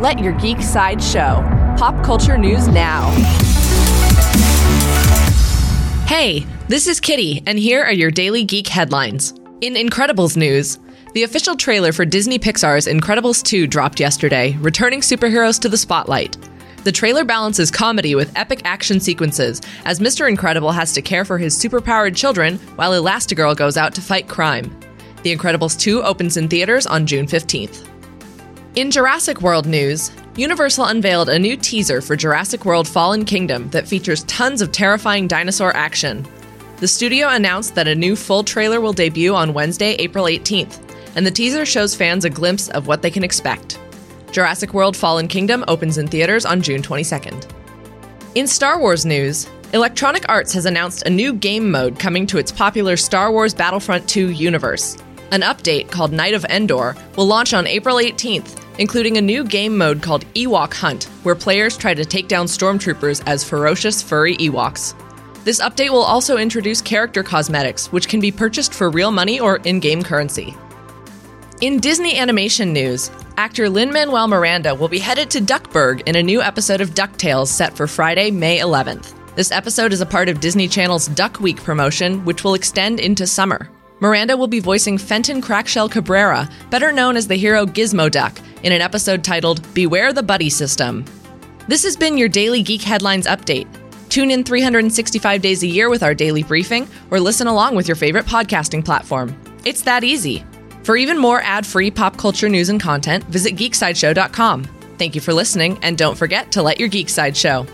Let your geek side show. Pop culture news now. Hey, this is Kitty, and here are your daily geek headlines. In Incredibles news, the official trailer for Disney Pixar's Incredibles 2 dropped yesterday, returning superheroes to the spotlight. The trailer balances comedy with epic action sequences, as Mr. Incredible has to care for his superpowered children while Elastigirl goes out to fight crime. The Incredibles 2 opens in theaters on June 15th. In Jurassic World news, Universal unveiled a new teaser for Jurassic World Fallen Kingdom that features tons of terrifying dinosaur action. The studio announced that a new full trailer will debut on Wednesday, April 18th, and the teaser shows fans a glimpse of what they can expect. Jurassic World Fallen Kingdom opens in theaters on June 22nd. In Star Wars news, Electronic Arts has announced a new game mode coming to its popular Star Wars Battlefront 2 universe. An update called Night of Endor will launch on April 18th, including a new game mode called Ewok Hunt, where players try to take down stormtroopers as ferocious furry Ewoks. This update will also introduce character cosmetics, which can be purchased for real money or in game currency. In Disney animation news, actor Lin Manuel Miranda will be headed to Duckburg in a new episode of DuckTales set for Friday, May 11th. This episode is a part of Disney Channel's Duck Week promotion, which will extend into summer. Miranda will be voicing Fenton Crackshell Cabrera, better known as the hero Gizmo Duck, in an episode titled Beware the Buddy System. This has been your daily Geek Headlines update. Tune in 365 days a year with our daily briefing, or listen along with your favorite podcasting platform. It's that easy. For even more ad free pop culture news and content, visit geeksideshow.com. Thank you for listening, and don't forget to let your geek side show.